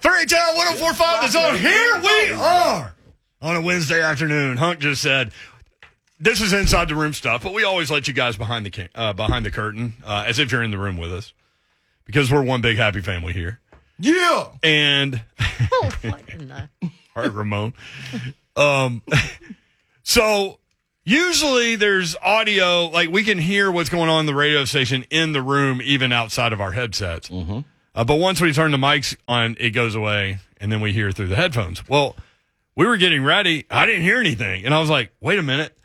3HL 1045 The Zone. Here we are on a Wednesday afternoon. Hunk just said, this is inside the room stuff, but we always let you guys behind the uh, behind the curtain uh, as if you're in the room with us because we're one big happy family here. Yeah. And Oh, what in the- all right, Ramon. Um, so usually there's audio, like we can hear what's going on in the radio station in the room, even outside of our headsets. Mm-hmm. Uh, but once we turn the mics on, it goes away, and then we hear through the headphones. Well, we were getting ready. I didn't hear anything, and I was like, "Wait a minute,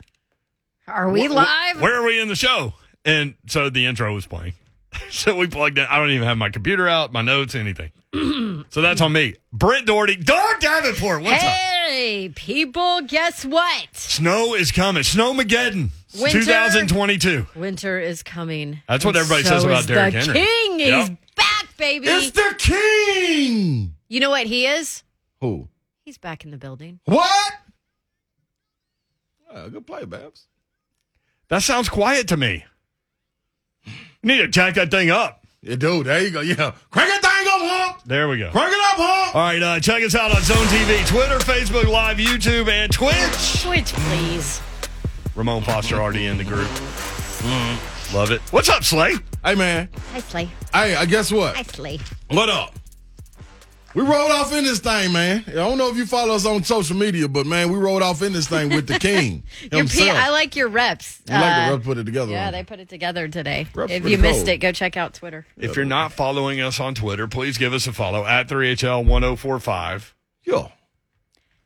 Are we live? where are we in the show?" And so the intro was playing. so we plugged in. I don't even have my computer out, my notes, anything. so that's on me. Brent Doherty, Don Davenport. What's up? Hey, people, guess what? Snow is coming. Snowmageddon. Winter. 2022. Winter is coming. That's what everybody so says about Derrick the Henry. King. He's Yep. back, baby. It's the king. you know what he is? Who? He's back in the building. What? Uh, good play, Babs. That sounds quiet to me. You need to jack that thing up. Yeah, dude, there you go. Yeah. Crank that thing up, Hunk. There we go. Crank it up, Hunk. All right, uh, check us out on Zone TV, Twitter, Facebook Live, YouTube, and Twitch. Twitch, please. Ramon Foster already in the group. Love it. What's up, Slay? Hey, man. Hi, Slay. Hey, I guess what? Hi, Slay. What up? We rolled off in this thing, man. I don't know if you follow us on social media, but man, we rolled off in this thing with the king himself. I like your reps. You like Uh, the rep put it together. Yeah, on. they put it together today. Reps if pretty you missed it, go check out Twitter. If you're not following us on Twitter, please give us a follow at 3HL1045, yeah.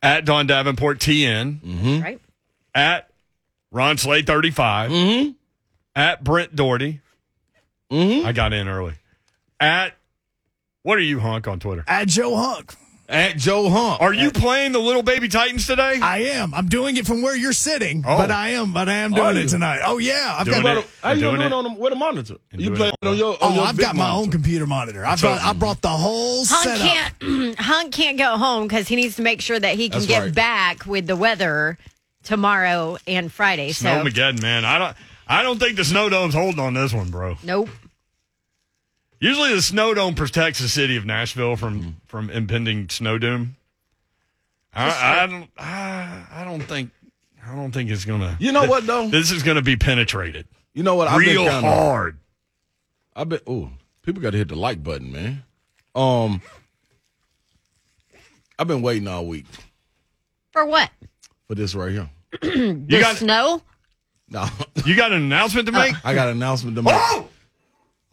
at Don Davenport TN, Hmm? Right? at Ron Slay 35, Mm-hmm. at Brent Doherty. Mm-hmm. I got in early. At what are you, Hunk, on Twitter? At Joe Hunk. At Joe Hump. Are you playing the little baby Titans today? I am. I'm doing it from where you're sitting, Oh. but I am. But I am doing you? it tonight. Oh yeah, I've Doing got. it. How you Doing doing it. on the, with a monitor? And You doing play it. it on your. On Oh, your I've got my own computer monitor. I brought, I brought the whole Hunk setup. can't. Hunk can't go home because he needs to make sure that he can That's get right. back with the weather tomorrow and Friday. So Snowmageddon, man. I don't. I don't think the snow dome's holding on this one, bro. nope. Usually, the snow dome protects the city of Nashville from from impending snow doom. I, I don't. I, I don't think. I don't think it's gonna. You know what, though? This is gonna be penetrated You know what? I've real been kinda, hard. I bet. Oh, people got to hit the like button, man. Um, I've been waiting all week For what? for this right here. You The got. snow? No, You got an announcement to make. I got an announcement to make. Oh.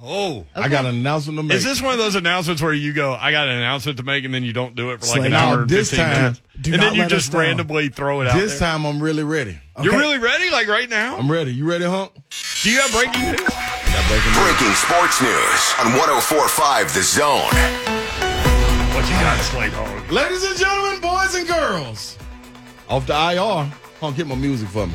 Oh. I got an announcement to make. Is this one of those announcements where you go, I got an announcement to make, and then you don't do it for like Slay, an no, hour and this 15 time, minutes? do And then you just randomly throw it out this there. time I'm really ready. You're really ready? Like right now? I'm ready. You ready, Hump? Do you have breaking news? Got breaking news. Breaking sports news on 1045 The Zone. What you got, Slate Hog? Ladies and gentlemen, boys and girls, off the IR, Hump, hit my music for me.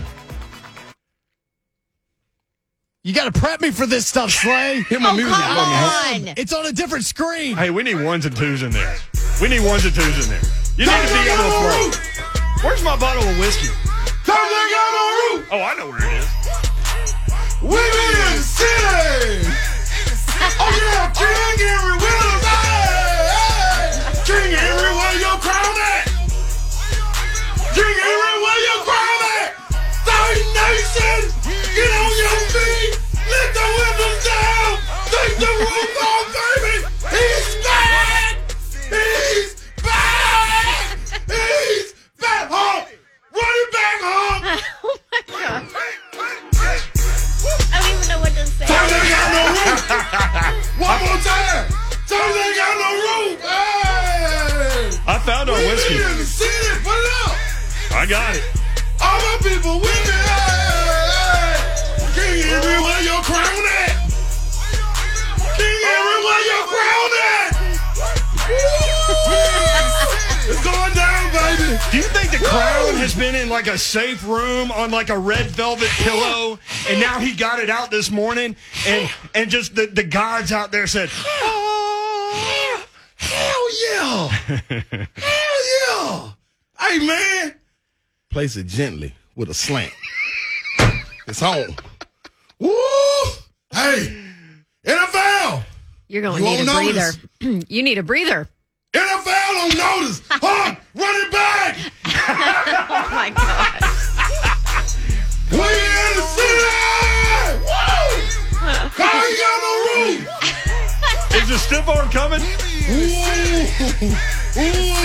You got to prep me for this stuff, Slay. Hit my Oh, music come for me, Hump. on. it's on a different screen. Hey, we need ones and twos in there. We need ones and twos in there. You need to be able to throw. Where's my bottle of whiskey? Turn that on the roof. Oh, I know where it is. Women City. Oh yeah, King Henry Williams. I got it. All my people with me. King Henry, where your crown at? King Henry, where your crown at? It's going down, baby. Do you think the crown has been in like a safe room on like a red velvet pillow, and now he got it out this morning, and and just the, the gods out there said, Hell, hell yeah. hell yeah. Hey, man. Place it gently with a slant. It's home. Woo! Hey, NFL. You're going You to need a won't breather. notice. you need a breather. NFL. don't notice. Huh? Run it back. Oh my God. We in the city. Woo! Car ain't got no room. Is the stiff arm coming? Ooh. Ooh.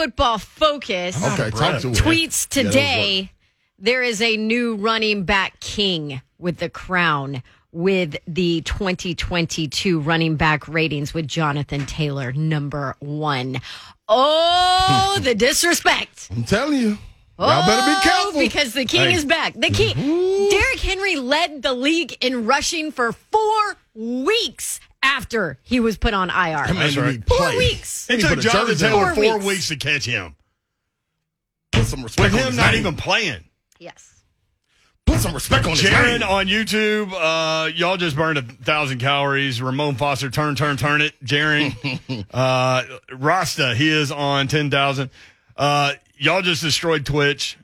Football Focus Okay, talk to her. tweets Yeah, that was today there is a new running back king with the crown with the 2022 running back ratings with Jonathan Taylor, number one. Oh, the disrespect. I'm telling you. Y'all better be Oh, careful. Because the king Hey. is back. The king. Derrick Henry led the league in rushing for four weeks after he was put on IR. That man right. Four weeks. It He took Jonathan. Taylor Four four weeks. weeks to catch him. Put some respect With on him his not name. even playing. Yes. Put some respect on his Jaron name. on YouTube, uh, y'all just burned a thousand calories. Ramon Foster, turn, turn, turn it. Jaron, uh, Rasta, he is on 10,000. Uh, y'all just destroyed Twitch.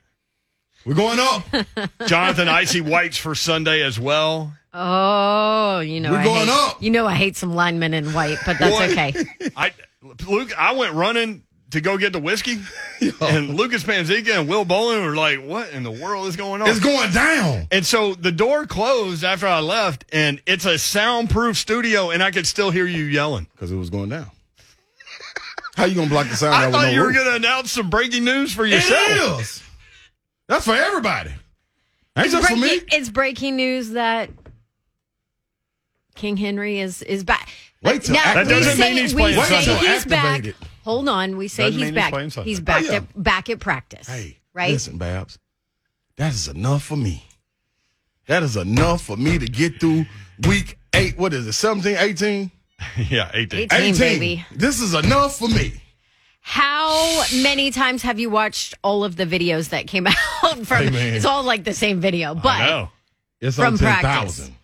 We're going up. Jonathan Icy Whites for Sunday as well. Oh, you know, We're I going hate, up. You know, I hate some linemen in white, but that's Boy. okay. I, Luke, I went running to go get the whiskey, and Lucas Panzica and Will Bowling were like, "What in the world is going on?" It's going down. And so the door closed after I left, and it's a soundproof studio, and I could still hear you yelling. Because it was going down. How you gonna block the sound? I out with thought no you were going to announce some breaking news for yourself. It is. That's for everybody. Ain't It's just for me. it's breaking news that King Henry is is back. Wait till now, That doesn't say, mean he's we playing say Sunday. he's back. Hold on, we say Doesn't he's mean he's back. He's back Oh, yeah. at back at practice. Hey, right? Listen, Babs. That is enough for me. That is enough for me to get through week eight. What is it? 17, 18? yeah, 18. 18, 18. baby. This is enough for me. How many times have you watched all of the videos that came out from? Hey, it's all like the same video, but I know. It's From on practice. 10,000.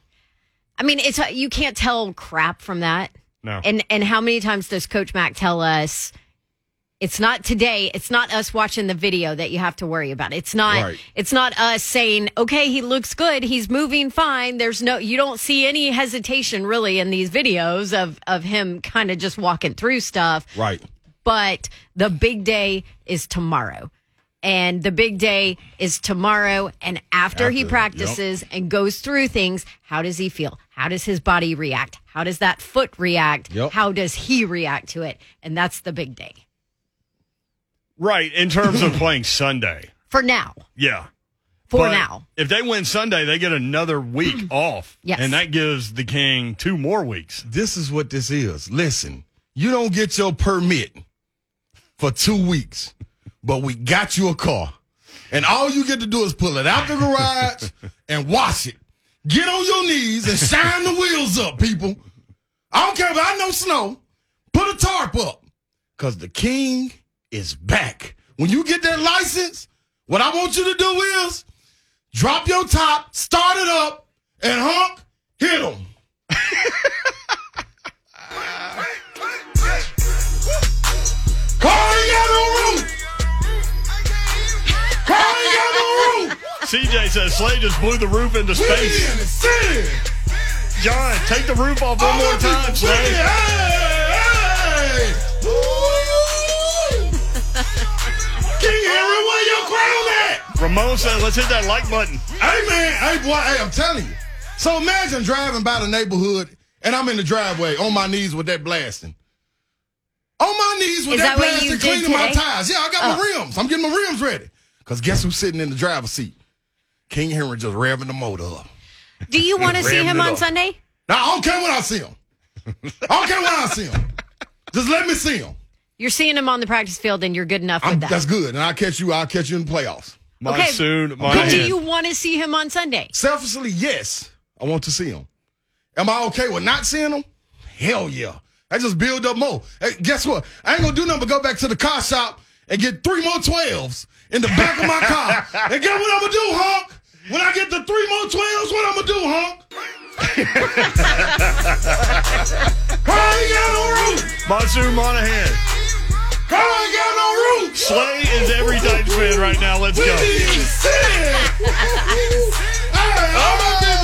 I mean, it's you can't tell crap from that. No. And and how many times does Coach Mac tell us it's not today, it's not us watching the video that you have to worry about. It's not Right. it's not us saying, "Okay, he looks good, he's moving fine." There's no you don't see any hesitation really in these videos of of him kind of just walking through stuff. Right. But the big day is tomorrow. And the big day is tomorrow. And after, he After, practices and goes through things, how does he feel? How does his body react? How does that foot react? Yep. How does he react to it? And that's the big day Right, in terms of playing Sunday. for now. Yeah. For But now. If they win Sunday, they get another week off. Yes. And that gives the King two more weeks. This is what this is. Listen, you don't get your permit for two weeks, but we got you a car. And all you get to do is pull it out the garage and wash it. Get on your knees and shine the wheels up, people. I don't care if I know snow. Put a tarp up. Because the king is back. When you get that license, what I want you to do is drop your top, start it up, and honk, hit them. Car CJ says Slade just blew the roof into We in space. the city. John, take the roof off one more time, people singing, Slade. Hey, hey. King Henry, where your crown at? Ramon says, let's hit that like button. Hey man, hey boy, hey, I'm telling you. So imagine driving by the neighborhood and I'm in the driveway on my knees with that blasting. On my knees with Is that, that blasting, did cleaning my tires. Yeah, I got my oh. rims. I'm getting my rims ready. Cause guess who's sitting in the driver's seat? King Henry just revving the motor up. Do you want to see him on up. Sunday? Now I don't care when I see him. I don't care when I see him. Just let me see him. You're seeing him on the practice field and you're good enough I'm, with that. that's good. And I'll catch you. I'll catch you in the playoffs. Monsoon, But do you want to see him on Sunday? Selfishly, yes, I want to see him. Am I okay with not seeing him? Hell yeah. I just build up more. Hey, guess what? I ain't gonna do nothing but go back to the car shop and get three more 12s in the back of my car. and guess what I'm gonna do, Honk? When I get the three more 12s, what I'm gonna do, Honk? car ain't got no roof. Monsoon Monahan. Car ain't got no roof. Slay is every Titans fan right now. Let's We go. in the city. Hey, all my people.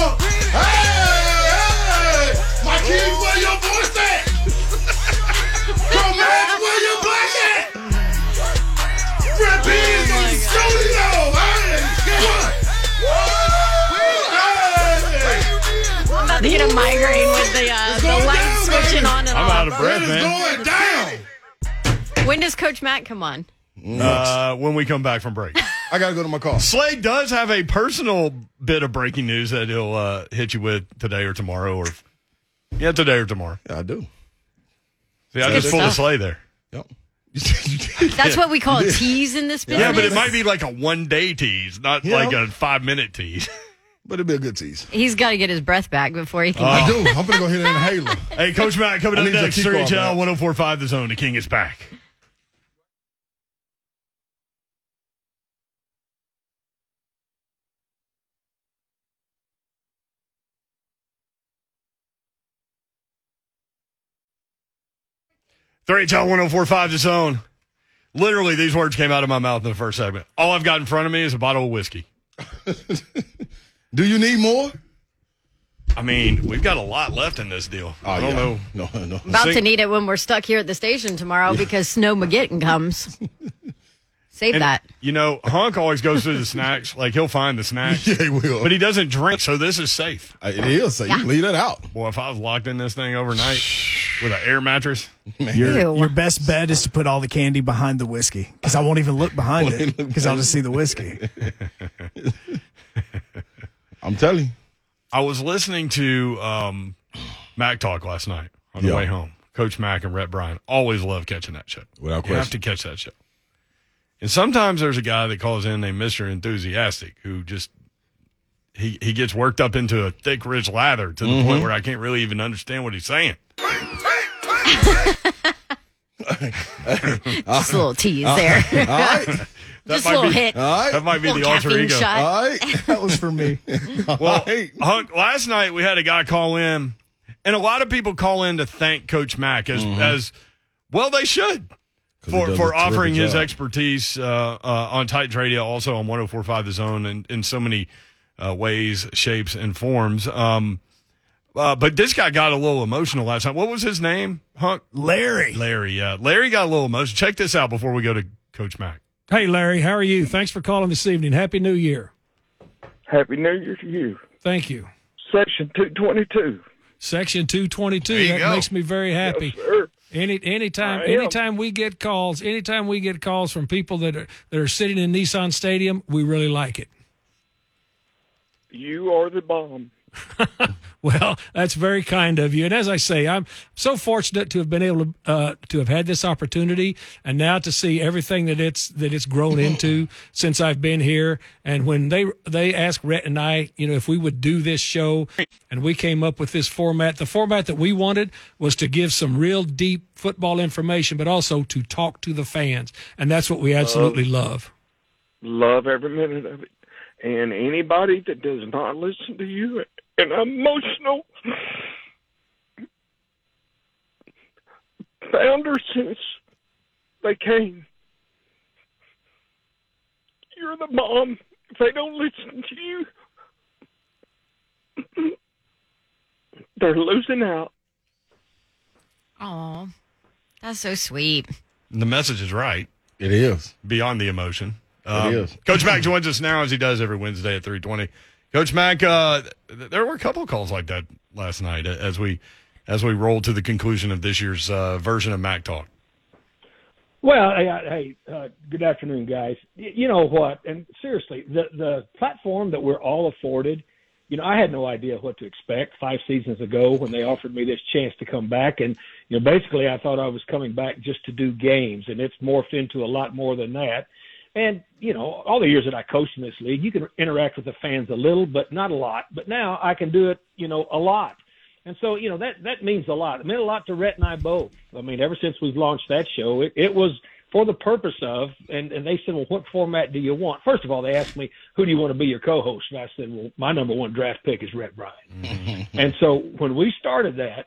Does Coach Mac come on? Uh, when we come back from break. I gotta go to my car. Slade does have a personal bit of breaking news that he'll uh, hit you with today or tomorrow, or yeah, today or tomorrow. Yeah, I do. See, I Good just pulled a stuff. Slade there. Yep. That's what we call a tease in this business. Yeah, but it might be like a one day tease, not Yeah. like a five minute tease. but it'll be a good tease. He's got to get his breath back before he can. I do. I'm gonna go hit an inhaler. hey, Coach Mac, coming I up need to next, keep 3 going, HL man. 1045 The Zone. The King is back. Three HL 1045 The Zone. Literally, these words came out of my mouth in the first segment. All I've got in front of me is a bottle of whiskey. Do you need more? I mean, we've got a lot left in this deal. I don't know. No, no. About Sing- to need it when we're stuck here at the station tomorrow because Snowmageddon comes. Save And, that. You know, Hunk always goes through the snacks. Like he'll find the snacks, Yeah, he will. but he doesn't drink, so this is safe. Uh, it is. So you leave that out. Boy, if I was locked in this thing overnight with an air mattress, Your, your best bet is to put all the candy behind the whiskey because I won't even look behind it because I'll just see the whiskey. I'm telling you. I was listening to um, Mac Talk last night on the Yeah. way home. Coach Mac and Rhett Bryan always love catching that show. Without you have to catch that show. And sometimes there's a guy that calls in named Mister Enthusiastic who just he he gets worked up into a thick, rich lather to the Mm-hmm. point where I can't really even understand what he's saying. Just a little tease there. All right. Just a might little be- hit. All right. That might be the little alter caffeine ego. shot. All right. That was for me. Well, Hey. Hunk, last night we had a guy call in, and a lot of people call in to thank Coach Mack as as well they should for does for terrific offering his job. expertise uh, uh, on Titans Radio, also on 104.5 The Zone, and in so many uh, ways, shapes, and forms. Um, uh, but this guy got a little emotional last night. What was his name, Hunk? Larry. Larry. Yeah, Larry got a little emotional. Check this out before we go to Coach Mack. Hey, Larry, how are you? Thanks for calling this evening. Happy New Year. Happy New Year to you. Thank you. Section 222. Section 222. There you That go. makes me very happy. Sir. Any anytime anytime we get calls, anytime we get calls from people that are that are sitting in Nissan Stadium, we really like it. You are the bomb. Well, that's very kind of you. And as I say, I'm so fortunate to have been able to uh, to have had this opportunity, and now to see everything that it's that it's grown into since I've been here. And when they they asked Rhett and I, you know, if we would do this show, and we came up with this format. The format that we wanted was to give some real deep football information, but also to talk to the fans, and that's what we absolutely love. Love every minute of it. And anybody that does not listen to you and emotional founder since they came. You're the mom. If they don't listen to you, they're losing out. Oh, that's so sweet. The message is right. It is. beyond the emotion. Um, is. Coach Mack joins us now as he does every Wednesday at three twenty. Coach Mack, uh, there were a couple of calls like that last night as we as we rolled to the conclusion of this year's uh, version of Mac Talk. Well, hey, uh, good afternoon, guys. You know what? And seriously, the the platform that we're all afforded, you know, I had no idea what to expect five seasons ago when they offered me this chance to come back, and you know, basically, I thought I was coming back just to do games, and it's morphed into a lot more than that. And you know, all the years that I coached in this league, you can interact with the fans a little, but not a lot. But now I can do it, you know, a lot. And so, you know, that that means a lot. It meant a lot to Rhett and I both. I mean, ever since we've launched that show, it, it was for the purpose of, and, and they said, well, what format do you want? First of all, they asked me, who do you want to be your co-host? And I said, well, my number one draft pick is Rhett Bryan. and so when we started that,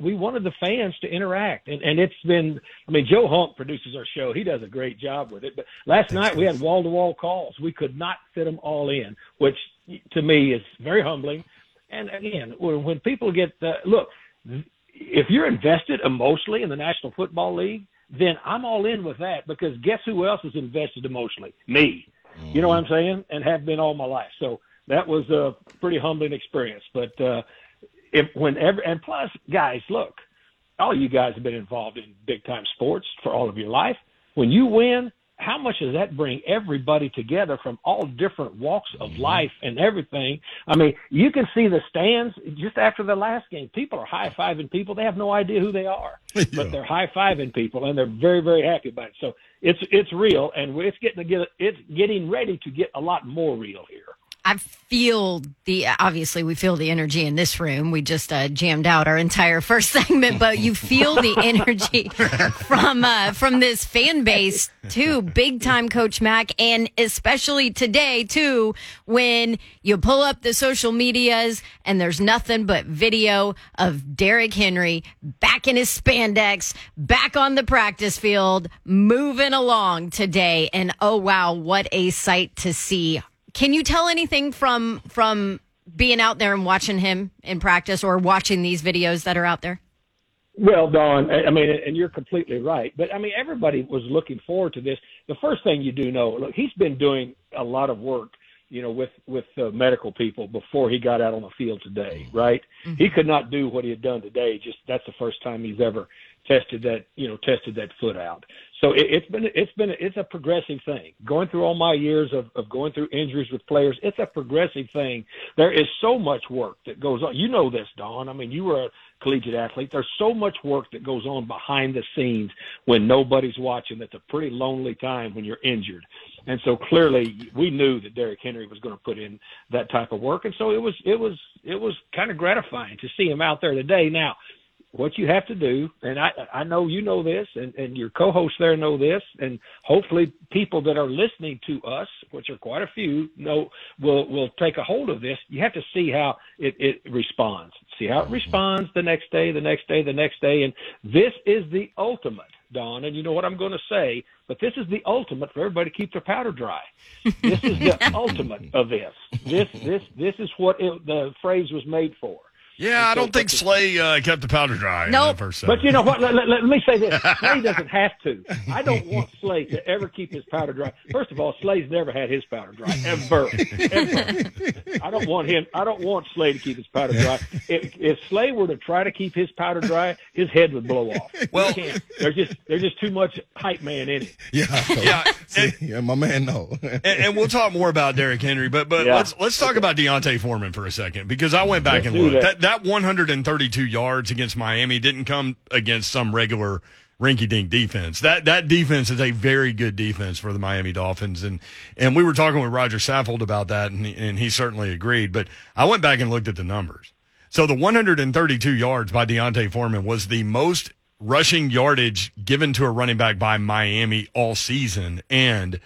we wanted the fans to interact. And, and it's been, I mean, Joe Hunk produces our show. He does a great job with it. But last night we had wall to wall calls. We could not fit them all in, which to me is very humbling. And again, when, when people get, uh, look, if you're invested emotionally in the National Football League, then I'm all in with that because guess who else is invested emotionally? Me. You know what I'm saying? And have been all my life. So that was a pretty humbling experience. But uh, if whenever and plus, guys, look, all you guys have been involved in big time sports for all of your life. When you win, how much does that bring everybody together from all different walks of mm-hmm. life and everything? I mean, you can see the stands just after the last game. People are high fiving people. They have no idea who they are, but they're high fiving people and they're very, very happy about it. So it's it's real, and it's getting to get it's getting ready to get a lot more real here. I feel the obviously we feel the energy in this room. We just uh, jammed out our entire first segment, but you feel the energy from uh, from this fan base too. Big time, Coach Mac, and especially today too, when you pull up the social medias and there's nothing but video of Derrick Henry back in his spandex, back on the practice field, moving along today. And oh wow, what a sight to see! Can you tell anything from from being out there and watching him in practice or watching these videos that are out there? Well, Don, I I mean, and you're completely right. But I mean, everybody was looking forward to this. The first thing you do know, look, he's been doing a lot of work, you know, with with uh, medical people before he got out on the field today, right? He could not do what he had done today. Just that's the first time he's ever tested that, you know, tested that foot out. So it, it's been it's been it's a progressive thing. Going through all my years of of going through injuries with players, it's a progressive thing. There is so much work that goes on. You know this, Don. I mean, you were a collegiate athlete. There's so much work that goes on behind the scenes when nobody's watching. That's a pretty lonely time when you're injured. And so clearly we knew that Derrick Henry was going to put in that type of work. And so it was it was it was kind of gratifying to see him out there today. Now, what you have to do, and I I know you know this, and and your co-hosts there know this, and hopefully people that are listening to us, which are quite a few, know will will take a hold of this. You have to see how it it responds. See how it mm-hmm. responds the next day, the next day, the next day, and this is the ultimate. Don, and you know what I'm going to say, but this is the ultimate for everybody to keep their powder dry. This is the ultimate of this. This this this is what it, the phrase was made for. Yeah, I don't think Slay uh, kept the powder dry. in Nope. that first But you know what? Let, let- let me say this: Slay doesn't have to. I don't want Slay to ever keep his powder dry. First of all, Slay's never had his powder dry ever. ever. I don't want him. I don't want Slay to keep his powder dry. If, if Slay were to try to keep his powder dry, his head would blow off. Well- He can't. there's just there's just too much hype man in it. Yeah, Yeah, and- yeah, my man. No, and, and we'll talk more about Derrick Henry, but but Yeah. let's let's talk about D'Onta Foreman for a second because I went back Let's and do looked. that. That. That 132 yards against Miami didn't come against some regular rinky-dink defense. That that defense is a very good defense for the Miami Dolphins, and and we were talking with Rodger Saffold about that, and he, and he certainly agreed. But I went back and looked at the numbers. So the 132 yards by D'Onta Foreman was the most rushing yardage given to a running back by Miami all season, and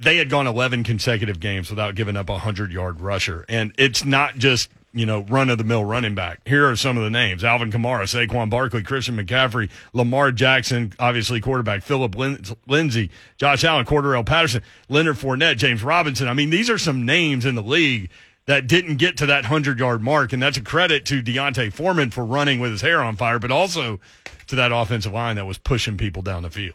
they had gone 11 consecutive games without giving up a 100 yard rusher. And it's not just, you know, run of the mill running back. Here are some of the names Alvin Kamara, Saquon Barkley, Christian McCaffrey, Lamar Jackson, obviously quarterback, Phillip Lin- Lindsay, Josh Allen, Cordarrelle Patterson, Leonard Fournette, James Robinson. I mean, these are some names in the league that didn't get to that 100 yard mark. And that's a credit to D'Onta Foreman for running with his hair on fire, but also to that offensive line that was pushing people down the field.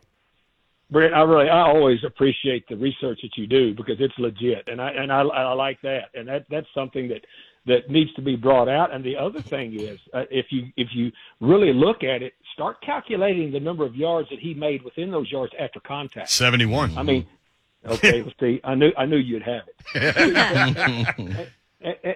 Brent, I really, I always appreciate the research that you do because it's legit, and I and I, I like that, and that that's something that that needs to be brought out. And the other thing is, uh, if you if you really look at it, start calculating the number of yards that he made within those yards after contact. 71. I mean, okay, let's see, I knew I knew you'd have it. and, and-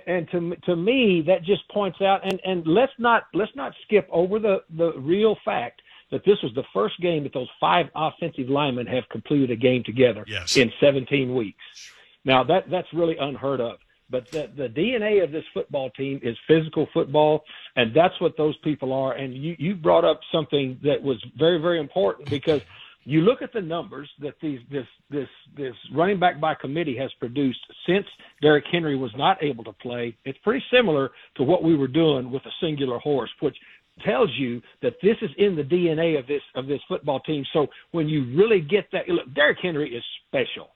and to to me, that just points out, and and let's not let's not skip over the the real fact that this was the first game that those five offensive linemen have completed a game together Yes. in 17 weeks. Now that that's really unheard of. But the, the DNA of this football team is physical football, and that's what those people are. And you, you brought up something that was very, very important because you look at the numbers that these this this this running back by committee has produced since Derrick Henry was not able to play. It's pretty similar to what we were doing with a singular horse, which tells you that this is in the DNA of this of this football team. So when you really get that, look, Derrick Henry is special,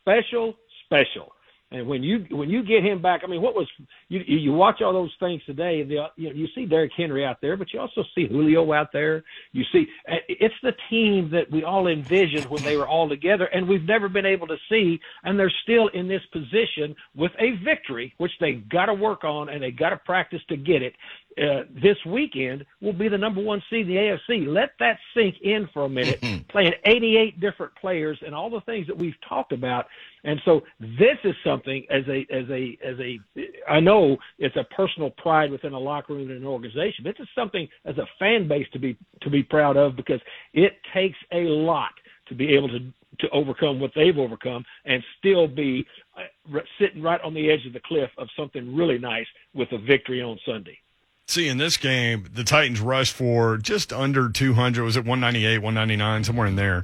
special, special. And when you when you get him back, I mean, what was you you watch all those things today? The, you know, you see Derrick Henry out there, but you also see Julio out there. You see, uh, it's the team that we all envisioned when they were all together, and we've never been able to see. And they're still in this position with a victory, which they got to work on and they got to practice to get it. Uh, this weekend will be the number one seed in the AFC. Let that sink in for a minute. Playing 88 different players and all the things that we've talked about, and so this is something as a as a as a I know it's a personal pride within a locker room and an organization. This is something as a fan base to be to be proud of because it takes a lot to be able to to overcome what they've overcome and still be uh, sitting right on the edge of the cliff of something really nice with a victory on Sunday. See, in this game, the Titans rushed for just under 200. Was it 198, 199, somewhere in there?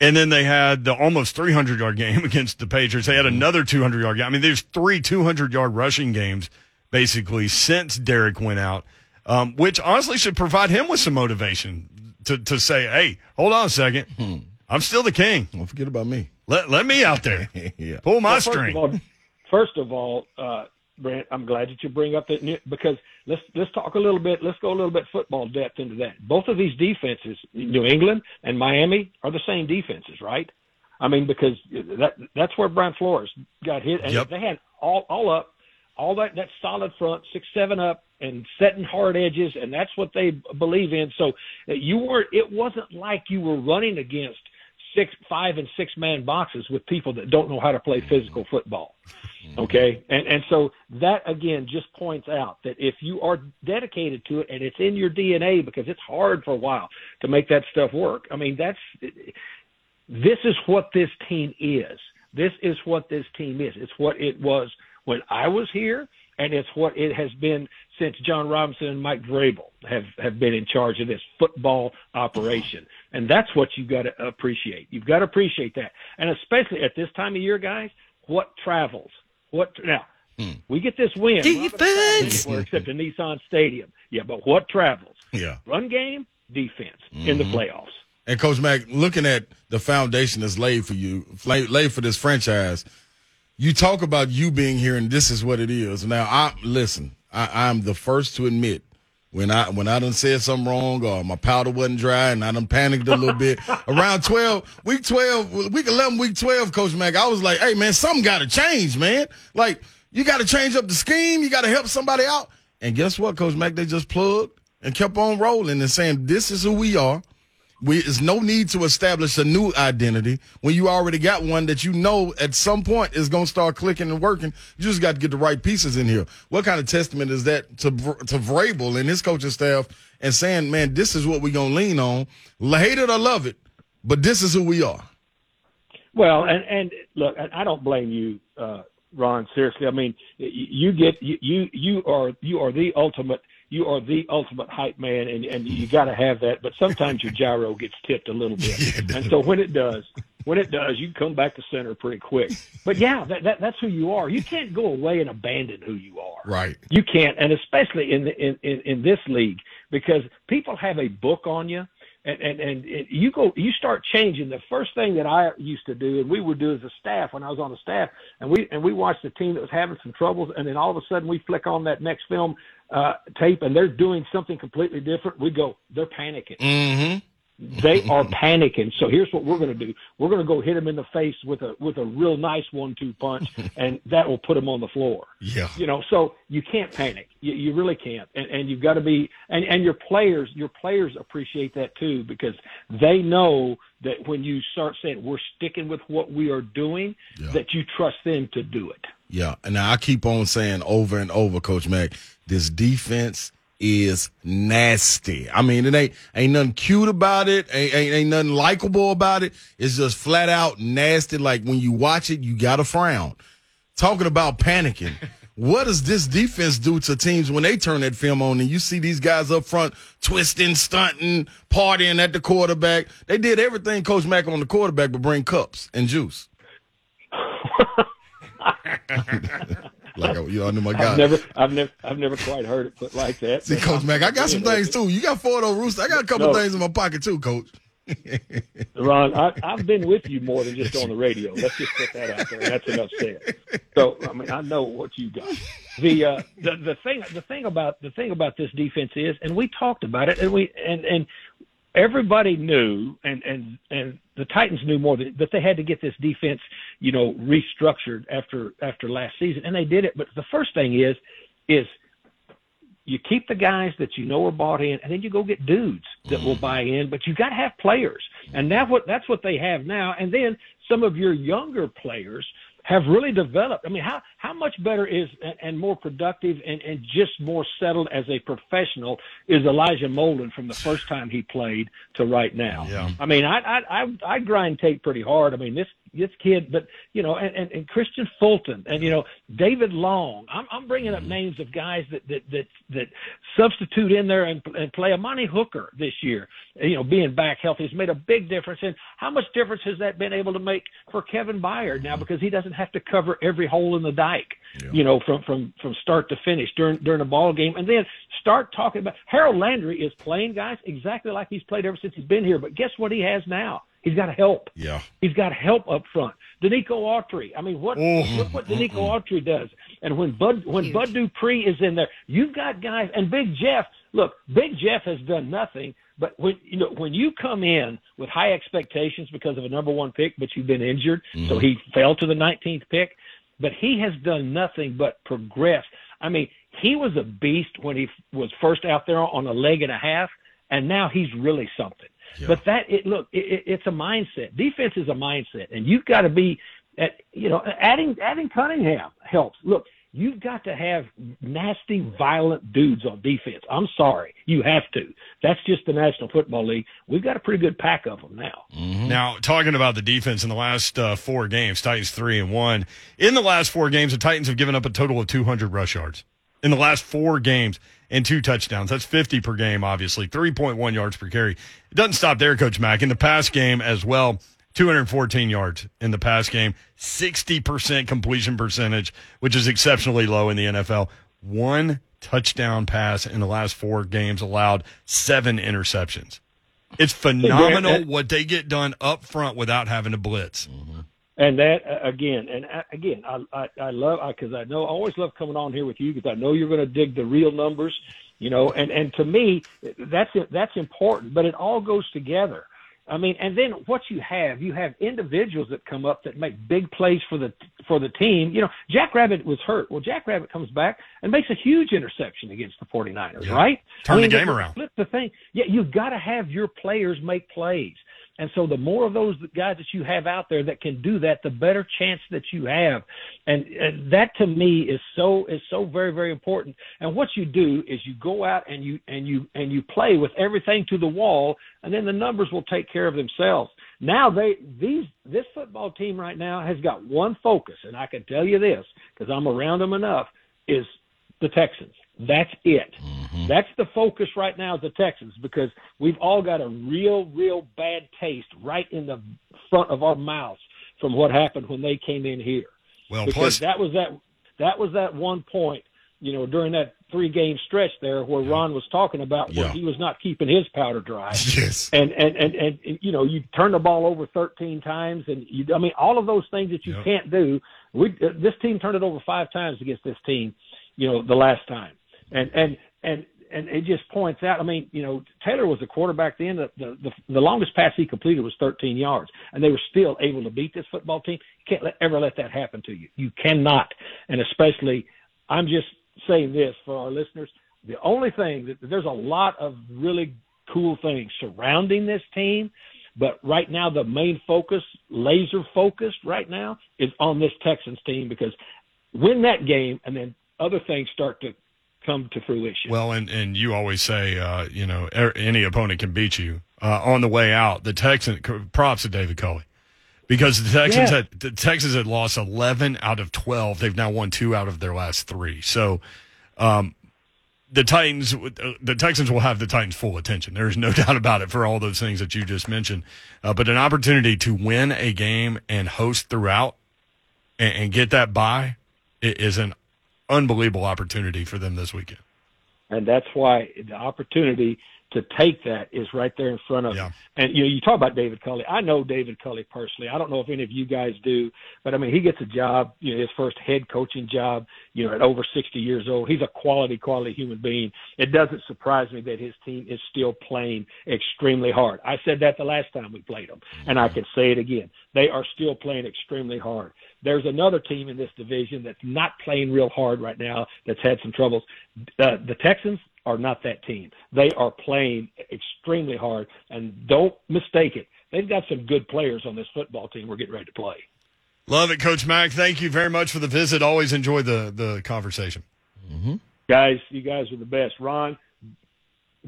And then they had the almost 300 yard game against the Patriots. They had another 200 yard game. I mean, there's three 200 yard rushing games basically since Derrick went out, um, which honestly should provide him with some motivation to, to say, hey, hold on a second. I'm still the king. Don't forget about me. Let, let me out there. yeah. Pull my Well, first string. Of all, first of all, uh, Brent, I'm glad that you bring up that new- because let's let's talk a little bit. Let's go a little bit football depth into that. Both of these defenses, New England and Miami, are the same defenses, right? I mean, because that that's where Brian Flores got hit, and Yep. they had all all up, all that that solid front, six seven up, and setting hard edges, and that's what they believe in. So uh, you were. It wasn't like you were running against six, five, and six man boxes with people that don't know how to play physical football. Okay, and and so that again just points out that if you are dedicated to it and it's in your DNA, because it's hard for a while to make that stuff work. I mean, that's this is what this team is. This is what this team is. It's what it was when I was here, and it's what it has been since Jon Robinson and Mike Vrabel have have been in charge of this football operation. And that's what you've got to appreciate. You've got to appreciate that, and especially at this time of year, guys. What travels? What now? Hmm. We get this win. We're not gonna travel anywhere except in Nissan Stadium. Yeah, but what travels? Yeah. Run game, defense in the mm-hmm. playoffs. And Coach Mack, looking at the foundation that's laid for you, laid, laid for this franchise, you talk about you being here, and this is what it is. Now, I listen. I, I'm the first to admit when I when I done said something wrong or my powder wasn't dry and I done panicked a little bit. Around twelve, week twelve, week eleven, week twelve, Coach Mack, I was like, hey man, something got to change, man. Like you got to change up the scheme. You got to help somebody out. And guess what, Coach Mack? They just plugged and kept on rolling and saying, this is who we are. We, there's no need to establish a new identity when you already got one that you know at some point is going to start clicking and working. You just got to get the right pieces in here. What kind of testament is that to to Vrabel and his coaching staff and saying, man, this is what we're going to lean on. Hate it or love it, but this is who we are. Well, and and look, I don't blame you, uh, Ron. Seriously, I mean, you get you you are you are the ultimate you are the ultimate hype man, and and you got to have that. But sometimes your gyro gets tipped a little bit, and so when it does, when it does, you come back to center pretty quick. But yeah, that, that that's who you are. You can't go away and abandon who you are. Right. You can't, and especially in the, in, in in this league because people have a book on you, and and and it, you go you start changing. The first thing that I used to do, and we would do as a staff when I was on the staff, and we and we watched a team that was having some troubles, and then all of a sudden we flick on that next film uh, tape, and they're doing something completely different. We go, they're panicking. Mm-hmm. They are panicking. So here's what we're going to do: we're going to go hit them in the face with a with a real nice one-two punch, and that will put them on the floor. Yeah. You know, so you can't panic. You, you really can't, and, and you've got to be. And and your players, your players appreciate that too because they know that when you start saying we're sticking with what we are doing, Yeah. that you trust them to do it. Yeah, and now I keep on saying over and over, Coach Mack, this defense is nasty. I mean, it ain't ain't nothing cute about it, ain't ain't, ain't nothing likable about it. It's just flat out nasty. Like when you watch it, you got to frown. Talking about panicking, what does this defense do to teams when they turn that film on and you see these guys up front twisting, stunting, partying at the quarterback? They did everything Coach Mack on the quarterback but bring cups and juice. like you know, I knew my guy. I've never, I've never, I've never quite heard it put like that. See, Coach Mack, I got some things too. You got four of those roosters. I got a couple No. things in my pocket too, Coach. Ron, I, I've been with you more than just on the radio. Let's just put that out there. That's enough said. So, I mean, I know what you got. The uh, the the thing the thing about the thing about this defense is, and we talked about it, and we and and everybody knew, and and and the Titans knew more than that they had to get this defense, you know, restructured after after last season, and they did it. But the first thing is is you keep the guys that you know are bought in, and then you go get dudes that will buy in. But you got to have players, and that's what that's what they have now. And then some of your younger players have really developed. I mean, how how much better is and- and more productive and and just more settled as a professional is Elijah Molden from the first time he played to right now. Yeah. I mean, I I I, I grind tape pretty hard. I mean, this this kid, but you know, and, and, and Kristian Fulton, and you know, David Long. I'm I'm bringing up mm-hmm. names of guys that that that that substitute in there and, and play. Amani Hooker this year, you know, being back healthy has made a big difference. And how much difference has that been able to make for Kevin Byard now mm-hmm. because he doesn't have to cover every hole in the dike, you know, from from from start to finish during during a ball game, and then start talking about Harold Landry is playing guys exactly like he's played ever since he's been here. But guess what he has now? He's got help. Yeah. He's got help up front. Denico Autry. I mean, what Oh. look what Denico Autry does. And when Bud when Huge. Bud Dupree is in there, you've got guys. And Big Jeff. Look, Big Jeff has done nothing. But when you know when you come in with high expectations because of a number one pick, but you've been injured, so mm-hmm. he fell to the 19th pick. But he has done nothing but progress. I mean, he was a beast when he f- was first out there on a leg and a half, and now he's really something. But that it look, it, it, it's a mindset. Defense is a mindset, and you've got to be, at, you know, adding adding Cunningham helps. Look, you've got to have nasty, violent dudes on defense. I'm sorry, you have to. That's just the National Football League. We've got a pretty good pack of them now. Now, talking about the defense in the last uh, four games, Titans three and one. In the last four games, the Titans have given up a total of 200 rush yards in the last four games and two touchdowns. That's 50 per game, obviously, 3.1 yards per carry. It doesn't stop there, Coach Mack. In the pass game as well, 214 yards in the pass game, 60% completion percentage, which is exceptionally low in the NFL. One touchdown pass in the last four games allowed, seven interceptions. It's phenomenal what they get done up front without having to blitz. And that uh, again, and uh, again, I I, I love because I know I always love coming on here with you because I know you're going to dig the real numbers, you know. And and to me, that's that's important. But it all goes together. I mean, and then what you have, you have individuals that come up that make big plays for the for the team. You know, Jack Rabbit was hurt. Well, Jack Rabbit comes back and makes a huge interception against the 49ers, Yeah. right? Turn the I mean, game around. Flip the thing. Yeah, you've got to have your players make plays. And so the more of those guys that you have out there that can do that, the better chance that you have. And, and that to me is so is so very very important. And what you do is you go out and you and you and you play with everything to the wall, and then the numbers will take care of themselves. Now they these this football team right now has got one focus, and I can tell you this because I'm around them enough is the Texans. That's it. That's the focus right now is the Texans because we've all got a real, real bad taste right in the front of our mouths from what happened when they came in here. Well, because plus that was that that was that one point, you know, during that three game stretch there where Ron was talking about where Yeah. he was not keeping his powder dry. Yes. And, and and and you know you turn the ball over 13 times and you I mean all of those things that you Yep. can't do. We uh, this team turned it over five times against this team, you know, the last time. And and and and it just points out. I mean, you know, Taylor was the quarterback then. The the the, the longest pass he completed was 13 yards, and they were still able to beat this football team. You can't let, ever let that happen to you. You cannot, and especially, I'm just saying this for our listeners. The only thing that there's a lot of really cool things surrounding this team, but right now the main focus, laser focused right now, is on this Texans team because win that game, and then other things start to come to fruition. Well, and, and you always say, uh, you know, er, any opponent can beat you uh, on the way out. The Texans, props to David Culley. because the Texans Yeah. had the Texans had lost eleven out of twelve. They've now won two out of their last three. So, um, the Titans, uh, the Texans will have the Titans' full attention. There's no doubt about it for all those things that you just mentioned. Uh, but an opportunity to win a game and host throughout and, and get that bye i- is an unbelievable opportunity for them this weekend. and that's why the opportunity to take that is right there in front of Yeah. them. And you know, you talk about David Culley. I know David Culley personally. I don't know if any of you guys do, but I mean, he gets a job, you know, his first head coaching job, you know, at over 60 years old. He's a quality, quality human being. It doesn't surprise me that his team is still playing extremely hard. I said that the last time we played them, and I mm-hmm. can say it again. They are still playing extremely hard. There's another team in this division that's not playing real hard right now that's had some troubles. Uh, the Texans are not that team. They are playing extremely hard, and don't mistake it. They've got some good players on this football team we're getting ready to play. Love it, Coach Mac. Thank you very much for the visit. Always enjoy the the conversation. Guys, you guys are the best. Ron,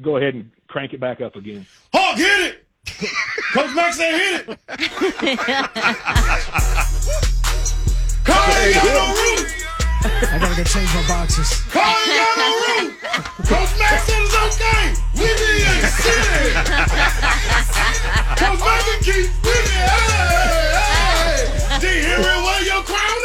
go ahead and crank it back up again. Hawk, hit it! Coach Max said hit it! Carl ain't got no roof! I gotta go change my boxes. Carl ain't got no roof! Coach Max said it's okay! We be in city! Coach Mac can keep it! Hey, hey! D. Henry, where your crown?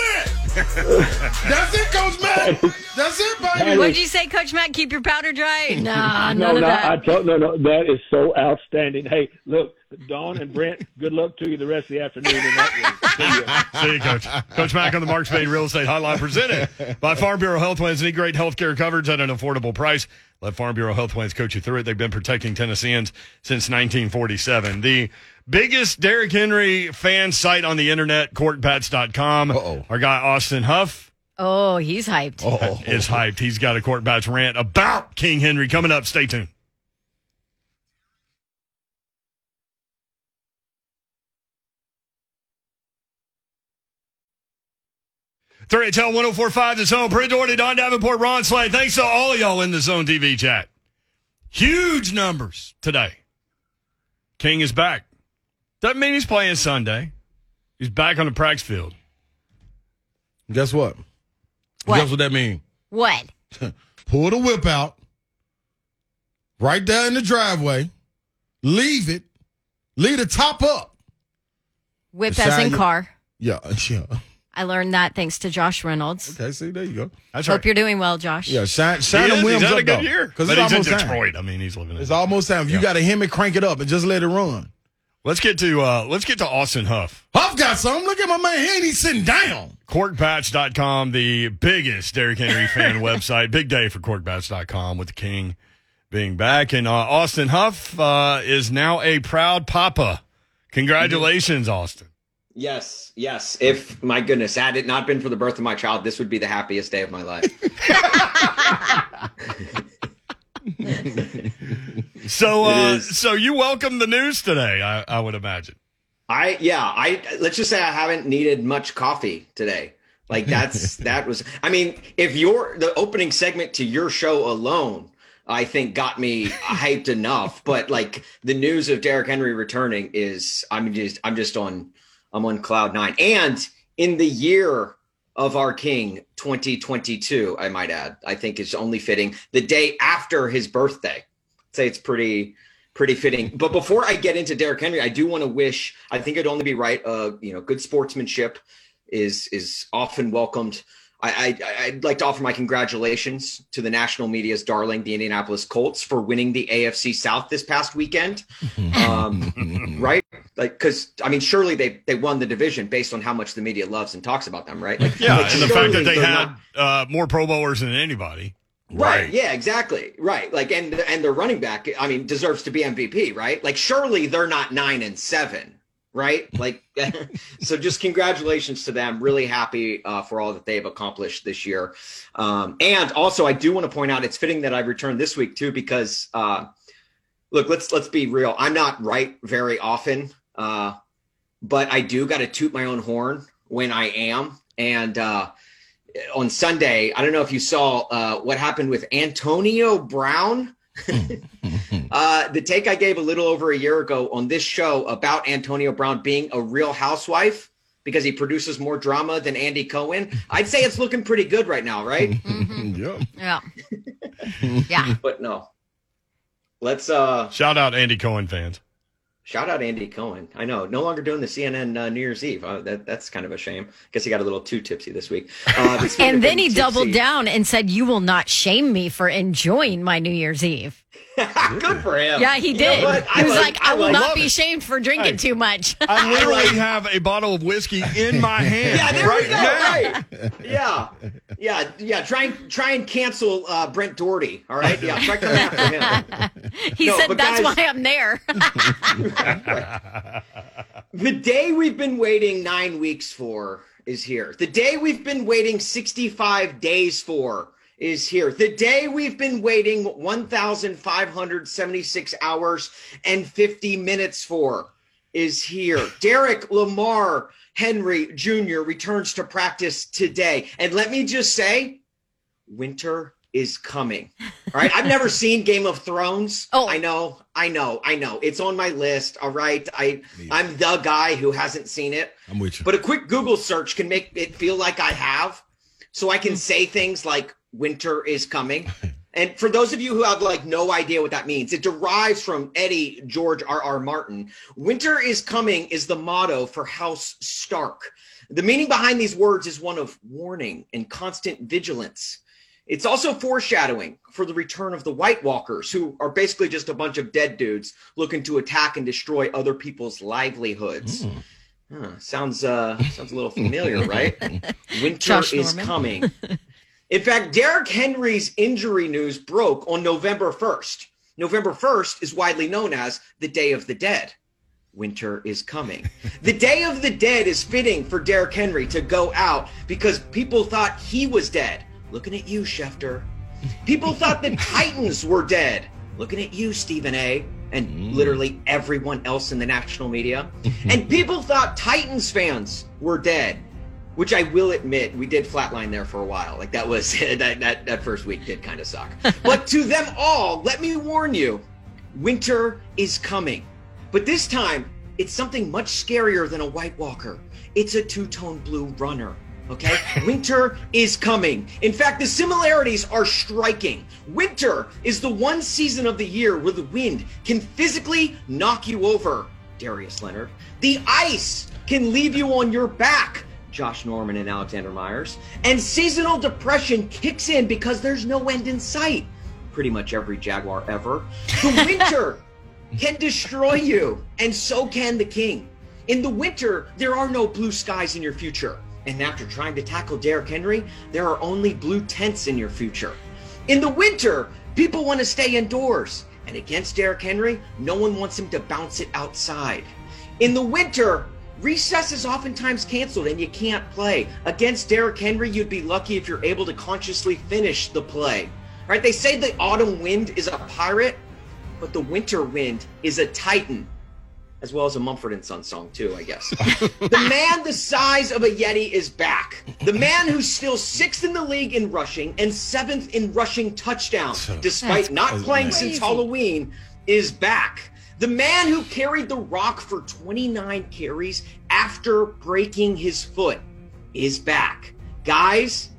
That's it, Coach Mac! That's it, baby! What'd you say, Coach Matt? Keep your powder dry? Nah, none no, of no, that. I told, no, no, that is so outstanding. Hey, look, Don and Brent, good luck to you the rest of the afternoon. In that. See ya. See you, Coach. Coach Mac on the Mark Spain Real Estate Hotline presented by Farm Bureau Health Plans. Need great health care coverage at an affordable price. Let Farm Bureau Health Plans coach you through it. They've been protecting Tennesseans since 1947. The biggest Derrick Henry fan site on the internet, courtbats.com. Uh-oh. Our guy, Austin Huff, oh, he's hyped. Oh, is hyped. He's got a Court Bats rant about King Henry coming up. Stay tuned. 3HL 1045 the zone. Brent Doherty, Don Davenport, Ron Slade. Thanks to all of y'all in the zone TV chat. Huge numbers today. King is back. Doesn't mean he's playing Sunday. He's back on the practice field. Guess what? What? Guess what that means? What? Pull the whip out, right there in the driveway, leave it, leave the top up. Whip as in you- car. Yeah, yeah. I learned that thanks to Josh Reynolds. Okay, see, there you go. That's Hope right. you're doing well, Josh. Yeah, shine, He shine is. them rims He's had up a good though. year. Because But it's he's in almost time. Detroit. I mean, he's living in It's almost time. If you got to him and crank it up and just let it run. Let's get to uh let's get to Austin Huff. Huff got something. Look at my man. He ain't even sitting down. Corkbats.com, the biggest Derrick Henry fan website. Big day for Corkbats.com with the King being back. And uh, Austin Huff uh, is now a proud papa. Congratulations, Austin. Yes, yes. If my goodness, had it not been for the birth of my child, this would be the happiest day of my life. So uh, so you welcome the news today, I, I would imagine. I yeah, I let's just say I haven't needed much coffee today. Like that's that was I mean, if your the opening segment to your show alone I think got me hyped enough, but like the news of Derrick Henry returning is I'm just I'm just on I'm on cloud 9. And in the year of our king 2022, I might add, I think is only fitting the day after his birthday. I'd say it's pretty pretty fitting. But before I get into Derrick Henry, I do want to wish. I think it'd only be right. Uh, you know, good sportsmanship is is often welcomed. I, I I'd like to offer my congratulations to the national media's darling, the Indianapolis Colts, for winning the AFC South this past weekend. Um, right? Like, because I mean, surely they they won the division based on how much the media loves and talks about them, right? Like, Yeah, like, and the fact that they had not- uh, more Pro Bowlers than anybody. Right. Yeah, exactly. Right. Like and and the running back, I mean, deserves to be MVP, right? Like surely they're not 9 and 7, right? Like so just congratulations to them. Really happy uh, for all that they've accomplished this year. Um, and also I do want to point out it's fitting that I returned this week too because uh, look, let's let's be real. I'm not right very often. Uh, but I do got to toot my own horn when I am and uh on Sunday, I don't know if you saw uh, what happened with Antonio Brown. Uh, the take I gave a little over a year ago on this show about Antonio Brown being a real housewife because he produces more drama than Andy Cohen. I'd say it's looking pretty good right now, right? Yep. Yeah. yeah. but no. Let's uh Shout out Andy Cohen fans. Shout out Andy Cohen. I know, no longer doing the CNN uh, New Year's Eve. Uh, that that's kind of a shame. Guess he got a little too tipsy this week. Uh, And then he doubled down and said, You will not shame me for enjoying my New Year's Eve. Good for him. Yeah, he You know did. he was like, I will not be it. shamed for drinking Hey. too much. I literally have a bottle of whiskey in my hand Yeah, there right we go. now. Right. Yeah, yeah, yeah. Try and try and cancel uh, Brent Doherty. All right. Yeah. Try coming after him. he No, said, That's guys- why I'm there. The day we've been waiting nine weeks for is here. The day we've been waiting 65 days for is here. The day we've been waiting 1,576 hours and 50 minutes for is here. Derrick Lamar Henry Jr. returns to practice today. And let me just say, winter is coming. All right. I've never seen Game of Thrones. Oh. I know. I know. I know. It's on my list. All right. I I'm the guy who hasn't seen it. I'm with you. But a quick Google search can make it feel like I have. So I can mm. say things like winter is coming. And for those of you who have like no idea what that means, it derives from Eddie George R. R. Martin. Winter is coming is the motto for House Stark. The meaning behind these words is one of warning and constant vigilance. It's also foreshadowing for the return of the White Walkers, who are basically just a bunch of dead dudes looking to attack and destroy other people's livelihoods. Huh, sounds uh sounds a little familiar, right? Winter Josh is Norman. coming. In fact, Derrick Henry's injury news broke on November 1st. November 1st is widely known as the Day of the Dead. Winter is coming. the Day of the Dead is fitting for Derrick Henry to go out because people thought he was dead. Looking at you, Schefter. People thought the Titans were dead. Looking at you, Stephen A. And mm. literally everyone else in the national media. and people thought Titans fans were dead. Which I will admit, we did flatline there for a while. Like that was that that, that first week did kind of suck. but to them all, let me warn you, winter is coming. But this time, it's something much scarier than a White Walker. It's a two-tone blue runner. Okay? Winter is coming. In fact, the similarities are striking. Winter is the one season of the year where the wind can physically knock you over, Darius Leonard. The ice can leave you on your back, Josh Norman and Alexander Myers. And seasonal depression kicks in because there's no end in sight. Pretty much every Jaguar ever. The winter can destroy you, and so can the king. In the winter, there are no blue skies in your future. And after trying to tackle Derrick Henry, there are only blue tents in your future. In the winter, people want to stay indoors. And against Derrick Henry, no one wants him to bounce it outside. In the winter, recess is oftentimes canceled and you can't play. Against Derrick Henry, you'd be lucky if you're able to consciously finish the play. Right? They say the autumn wind is a pirate, but the winter wind is a titan as well as a Mumford and Sons song too, I guess. the man the size of a Yeti is back. The man who's still sixth in the league in rushing and seventh in rushing touchdowns, despite not playing since Halloween, is back. The man who carried the rock for 29 carries after breaking his foot is back. Guys,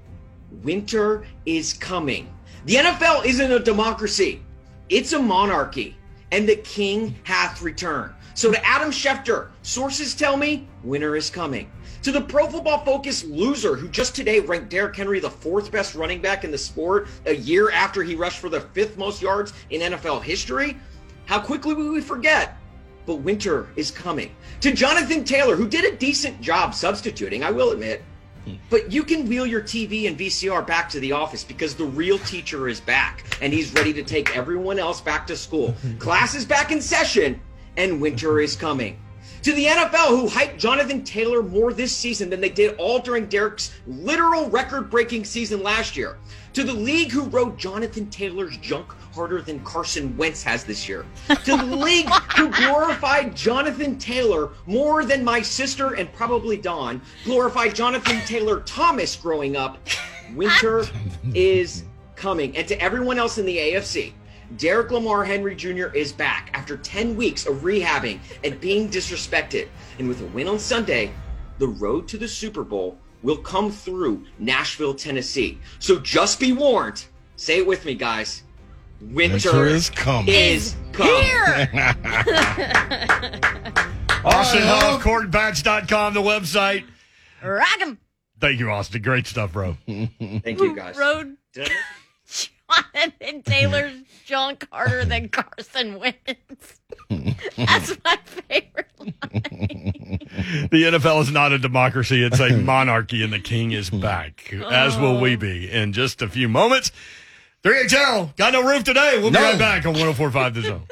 winter is coming. The NFL isn't a democracy, it's a monarchy, and the king hath returned. So, to Adam Schefter, sources tell me winter is coming. To the Pro Football Focus loser who just today ranked Derrick Henry the fourth best running back in the sport a year after he rushed for the fifth most yards in NFL history, how quickly will we forget? But winter is coming. To Jonathan Taylor, who did a decent job substituting, I will admit, hmm. but you can wheel your TV and VCR back to the office because the real teacher is back and he's ready to take everyone else back to school. Class is back in session and winter is coming. To the NFL, who hyped Jonathan Taylor more this season than they did all during Derrick's literal record breaking season last year. To the league, who rode Jonathan Taylor's junk harder than Carson Wentz has this year. To the league, who glorified Jonathan Taylor more than my sister and probably Don glorified Jonathan Taylor Thomas growing up. Winter is coming. And to everyone else in the AFC, Derrick Lamar Henry Jr. is back after 10 weeks of rehabbing and being disrespected. And with a win on Sunday, the road to the Super Bowl will come through Nashville, Tennessee. So just be warned. Say it with me, guys. Winter, Winter is coming. Is coming. Here. Austin All right, Huff, Huff. the website. Rock 'em. Thank you, Austin. Great stuff, bro. Thank you, guys. Road Did I- Taylor's junk harder than Carson Wentz. That's my favorite line. The NFL is not a democracy, it's a monarchy, and the king is hmm. back, as will we be in just a few moments. 3HL, got no roof today. We'll be No. right back on 1045 The Zone.